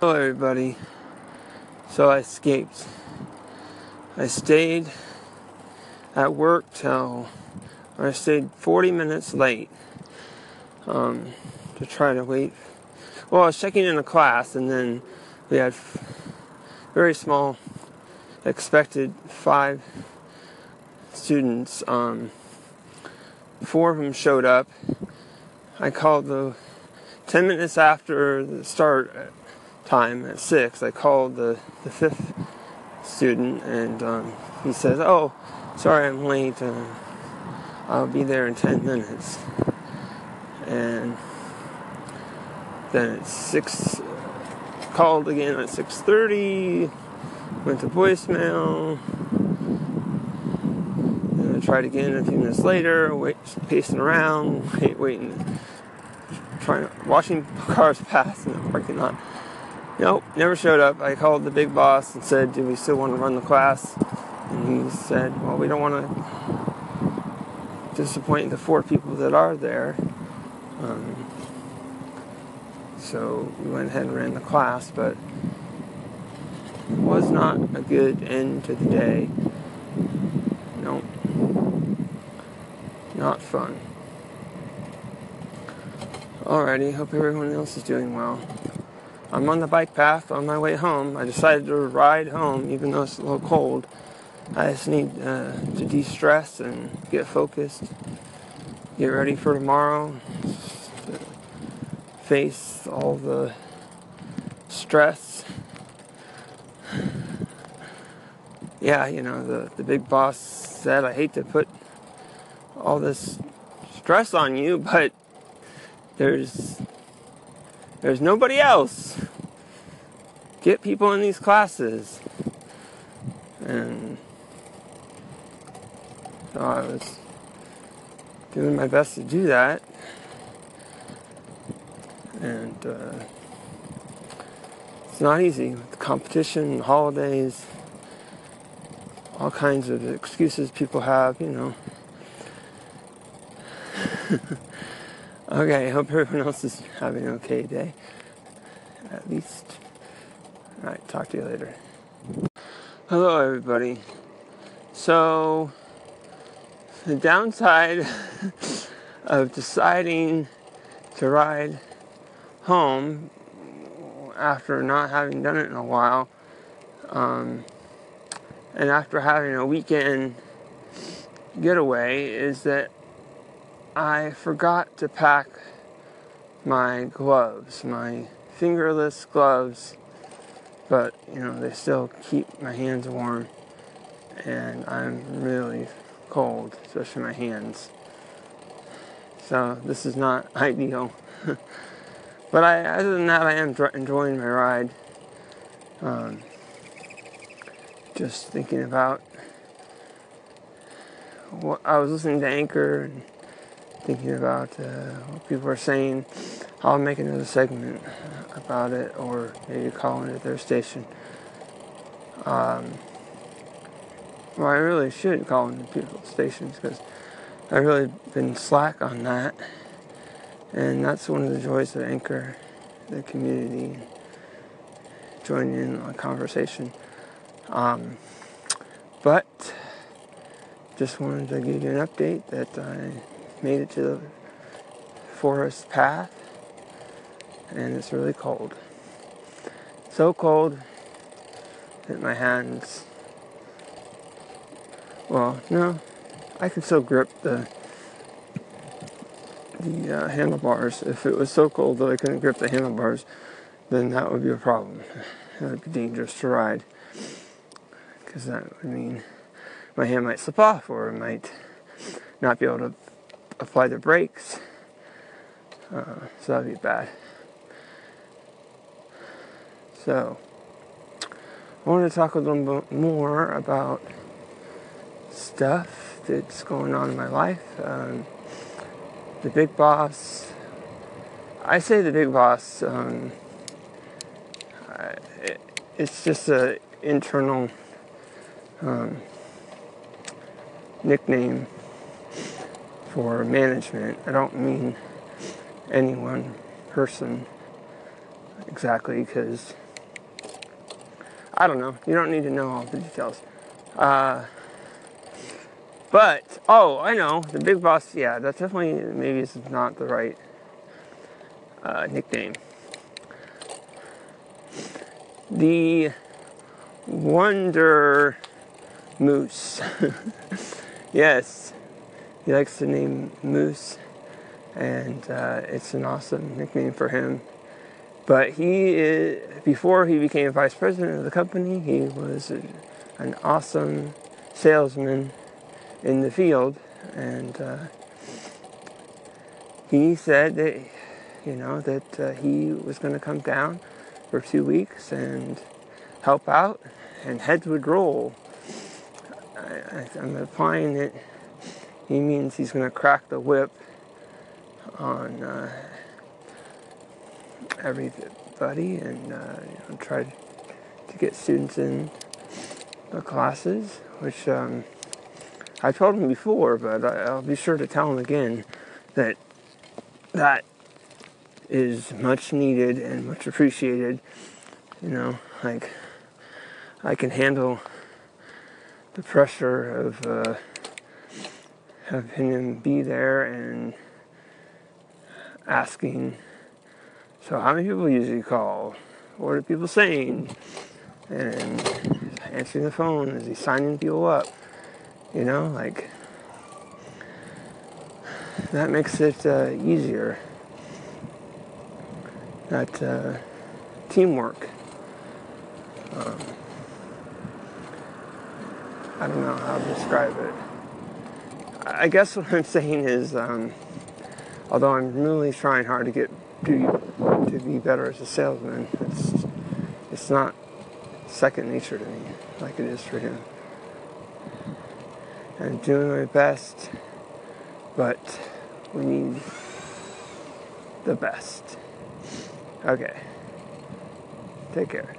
Hello, everybody. So I escaped. I stayed at work till I stayed 40 minutes late um, to try to wait. Well, I was checking in a class, and then we had very small, expected five students. Um, four of them showed up. I called the 10 minutes after the start time at 6, I called the, the fifth student and um, he says, Oh, sorry I'm late. Uh, I'll be there in 10 minutes. And then at 6, called again at 6.30, went to voicemail. And I tried again a few minutes later, wait, pacing around, wait, waiting trying watching cars pass in the parking lot. Nope, never showed up. I called the big boss and said, "Do we still want to run the class?" And he said, "Well, we don't want to disappoint the four people that are there." Um, so we went ahead and ran the class, but it was not a good end to the day. Nope, not fun. Alrighty, hope everyone else is doing well. I'm on the bike path on my way home. I decided to ride home even though it's a little cold. I just need uh, to de stress and get focused, get ready for tomorrow, to face all the stress. Yeah, you know, the, the big boss said, I hate to put all this stress on you, but there's there's nobody else. Get people in these classes. And so I was doing my best to do that. And uh, it's not easy with the competition, holidays, all kinds of excuses people have, you know. Okay, I hope everyone else is having an okay day. At least. Alright, talk to you later. Hello, everybody. So, the downside of deciding to ride home after not having done it in a while, um, and after having a weekend getaway, is that I forgot to pack my gloves, my fingerless gloves, but you know, they still keep my hands warm, and I'm really cold, especially my hands. So, this is not ideal. but I, other than that, I am enjoying my ride. Um, just thinking about what I was listening to Anchor and thinking about uh, what people are saying. I'll make another segment about it, or maybe call into their station. Um, well, I really should call into people's stations because I've really been slack on that, and that's one of the joys of Anchor, the community, joining in a conversation. Um, but just wanted to give you an update that I made it to the forest path and it's really cold. So cold that my hands well, no, I can still grip the the uh, handlebars. If it was so cold that I couldn't grip the handlebars, then that would be a problem. That would be dangerous to ride because that would mean my hand might slip off or it might not be able to apply the brakes. Uh, so that'd be bad. So, I want to talk a little bit more about stuff that's going on in my life. Um, the big boss. I say the big boss. Um, it, it's just an internal um, nickname for management. I don't mean any one person exactly because I don't know. You don't need to know all the details. Uh, but oh, I know the big boss. Yeah, that's definitely maybe it's not the right uh, nickname. The Wonder Moose. yes, he likes to name Moose, and uh, it's an awesome nickname for him. But he, is, before he became vice president of the company, he was an awesome salesman in the field, and uh, he said that you know that uh, he was going to come down for two weeks and help out, and heads would roll. I, am applying it. He means he's going to crack the whip on uh, everybody and uh, you know, try to get students in the classes, which. Um, I told him before, but I'll be sure to tell him again that that is much needed and much appreciated. You know, like I can handle the pressure of uh, having him be there and asking, so how many people usually call? What are people saying? And answering the phone, is he signing people up? You know, like that makes it uh, easier. That uh, teamwork. Um, I don't know how to describe it. I guess what I'm saying is, um, although I'm really trying hard to get to, to be better as a salesman, it's it's not second nature to me like it is for him. I'm doing my best, but we need the best. Okay. Take care.